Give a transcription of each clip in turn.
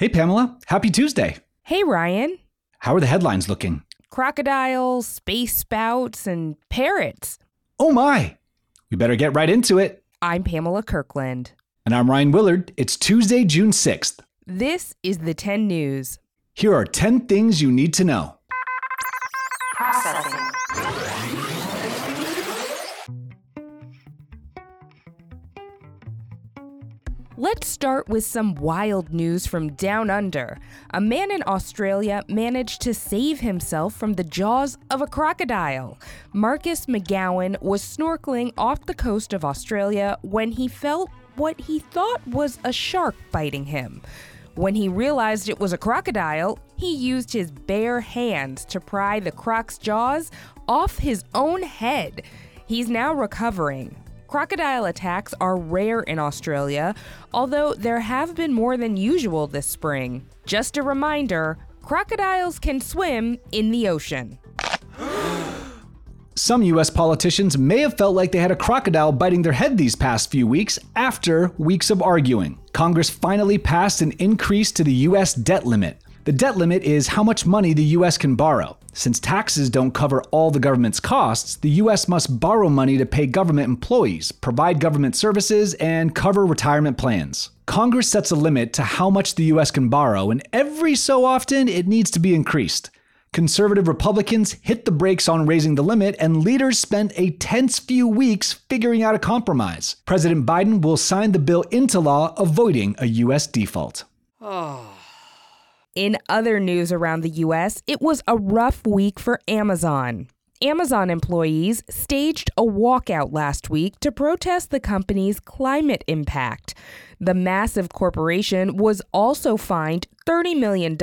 Hey, Pamela. Happy Tuesday. Hey, Ryan. How are the headlines looking? Crocodiles, space spouts, and parrots. Oh, my. We better get right into it. I'm Pamela Kirkland. And I'm Ryan Willard. It's Tuesday, June 6th. This is the 10 News. Here are 10 things you need to know. Let's start with some wild news from down under. A man in Australia managed to save himself from the jaws of a crocodile. Marcus McGowan was snorkeling off the coast of Australia when he felt what he thought was a shark biting him. When he realized it was a crocodile, he used his bare hands to pry the croc's jaws off his own head. He's now recovering. Crocodile attacks are rare in Australia, although there have been more than usual this spring. Just a reminder crocodiles can swim in the ocean. Some US politicians may have felt like they had a crocodile biting their head these past few weeks after weeks of arguing. Congress finally passed an increase to the US debt limit. The debt limit is how much money the US can borrow. Since taxes don't cover all the government's costs, the US must borrow money to pay government employees, provide government services, and cover retirement plans. Congress sets a limit to how much the US can borrow, and every so often it needs to be increased. Conservative Republicans hit the brakes on raising the limit, and leaders spent a tense few weeks figuring out a compromise. President Biden will sign the bill into law, avoiding a U.S. default. Ah. In other news around the US, it was a rough week for Amazon. Amazon employees staged a walkout last week to protest the company's climate impact. The massive corporation was also fined $30 million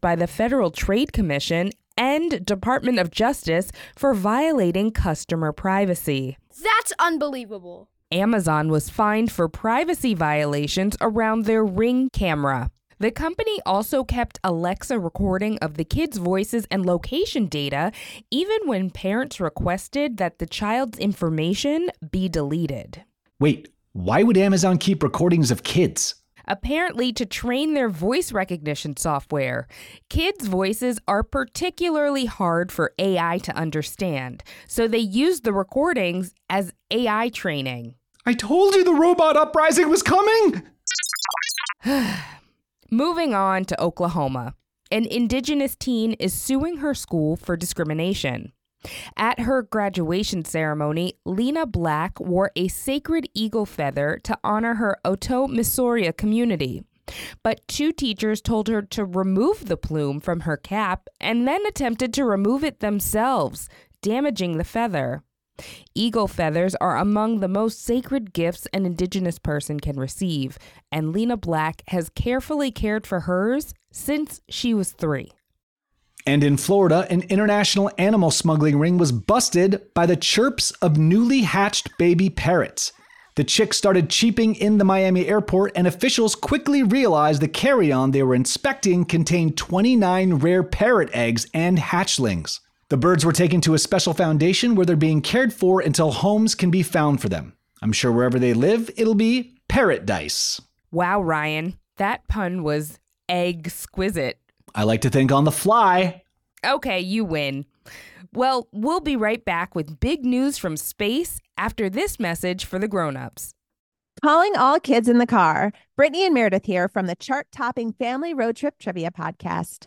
by the Federal Trade Commission and Department of Justice for violating customer privacy. That's unbelievable. Amazon was fined for privacy violations around their Ring camera. The company also kept Alexa recording of the kids' voices and location data, even when parents requested that the child's information be deleted. Wait, why would Amazon keep recordings of kids? Apparently, to train their voice recognition software. Kids' voices are particularly hard for AI to understand, so they use the recordings as AI training. I told you the robot uprising was coming! Moving on to Oklahoma. An indigenous teen is suing her school for discrimination. At her graduation ceremony, Lena Black wore a sacred eagle feather to honor her Otoe-Missouria community. But two teachers told her to remove the plume from her cap and then attempted to remove it themselves, damaging the feather. Eagle feathers are among the most sacred gifts an Indigenous person can receive, and Lena Black has carefully cared for hers since she was three. And in Florida, an international animal smuggling ring was busted by the chirps of newly hatched baby parrots. The chicks started cheeping in the Miami airport, and officials quickly realized the carry on they were inspecting contained 29 rare parrot eggs and hatchlings. The birds were taken to a special foundation where they're being cared for until homes can be found for them. I'm sure wherever they live, it'll be paradise. Wow, Ryan, that pun was exquisite. I like to think on the fly. Okay, you win. Well, we'll be right back with big news from space after this message for the grown-ups. Calling all kids in the car. Brittany and Meredith here from the chart-topping Family Road Trip Trivia podcast.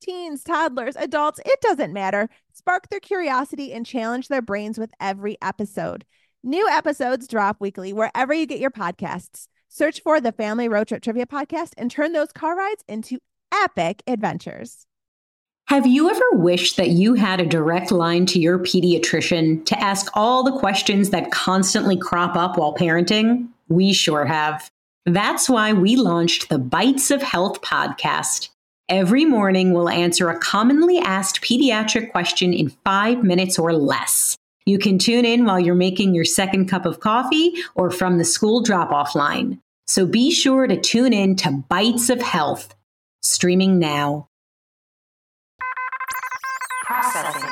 teens, toddlers, adults, it doesn't matter. Spark their curiosity and challenge their brains with every episode. New episodes drop weekly wherever you get your podcasts. Search for the Family Road Trip Trivia Podcast and turn those car rides into epic adventures. Have you ever wished that you had a direct line to your pediatrician to ask all the questions that constantly crop up while parenting? We sure have. That's why we launched the Bites of Health podcast. Every morning, we'll answer a commonly asked pediatric question in five minutes or less. You can tune in while you're making your second cup of coffee or from the school drop off line. So be sure to tune in to Bites of Health, streaming now. Processing.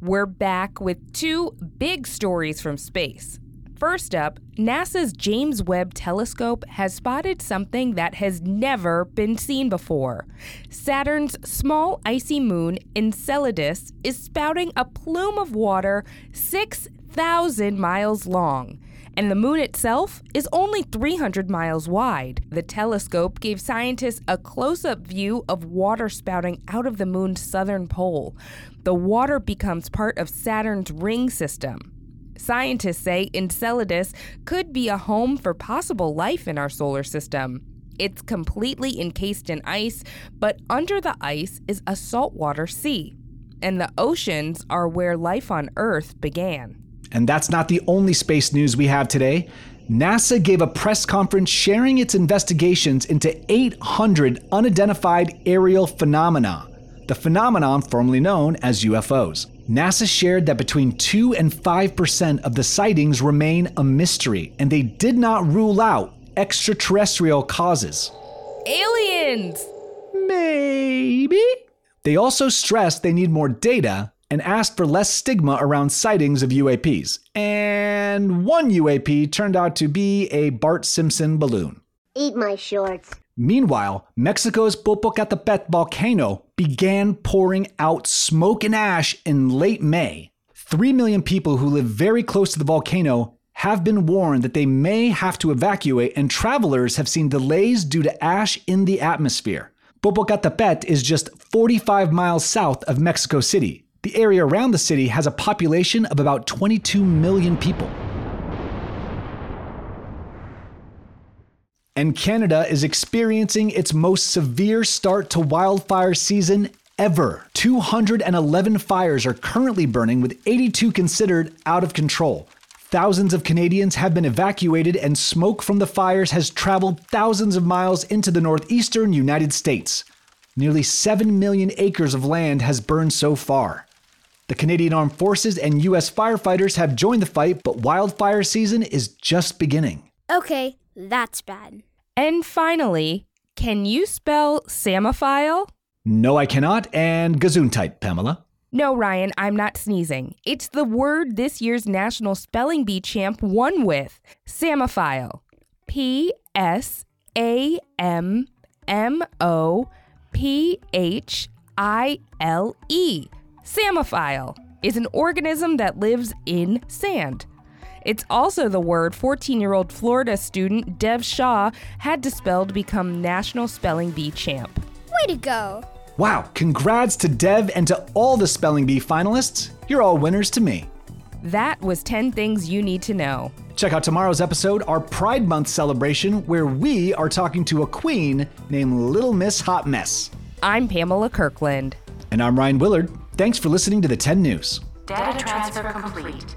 We're back with two big stories from space. First up, NASA's James Webb Telescope has spotted something that has never been seen before. Saturn's small icy moon, Enceladus, is spouting a plume of water 6,000 miles long. And the moon itself is only 300 miles wide. The telescope gave scientists a close up view of water spouting out of the moon's southern pole. The water becomes part of Saturn's ring system. Scientists say Enceladus could be a home for possible life in our solar system. It's completely encased in ice, but under the ice is a saltwater sea. And the oceans are where life on Earth began. And that's not the only space news we have today. NASA gave a press conference sharing its investigations into 800 unidentified aerial phenomena, the phenomenon formerly known as UFOs. NASA shared that between 2 and 5% of the sightings remain a mystery, and they did not rule out extraterrestrial causes. Aliens! Maybe. They also stressed they need more data and asked for less stigma around sightings of UAPs. And one UAP turned out to be a Bart Simpson balloon. Eat my shorts. Meanwhile, Mexico's Popocatépetl volcano began pouring out smoke and ash in late May. Three million people who live very close to the volcano have been warned that they may have to evacuate, and travelers have seen delays due to ash in the atmosphere. Popocatépetl is just 45 miles south of Mexico City. The area around the city has a population of about 22 million people. And Canada is experiencing its most severe start to wildfire season ever. 211 fires are currently burning, with 82 considered out of control. Thousands of Canadians have been evacuated, and smoke from the fires has traveled thousands of miles into the northeastern United States. Nearly 7 million acres of land has burned so far. The Canadian Armed Forces and U.S. firefighters have joined the fight, but wildfire season is just beginning. Okay, that's bad. And finally, can you spell psammophile? No, I cannot, and Gesundheit, Pamela. No, Ryan, I'm not sneezing. It's the word this year's National Spelling Bee champ won with psammophile. P S A M M O P H I L E. Psammophile is an organism that lives in sand. It's also the word 14 year old Florida student Dev Shah had to spell to become National Spelling Bee champ. Way to go. Wow, congrats to Dev and to all the Spelling Bee finalists. You're all winners to me. That was 10 things you need to know. Check out tomorrow's episode, our Pride Month celebration, where we are talking to a queen named Little Miss Hot Mess. I'm Pamela Kirkland. And I'm Ryan Willard. Thanks for listening to the 10 News. Data transfer complete.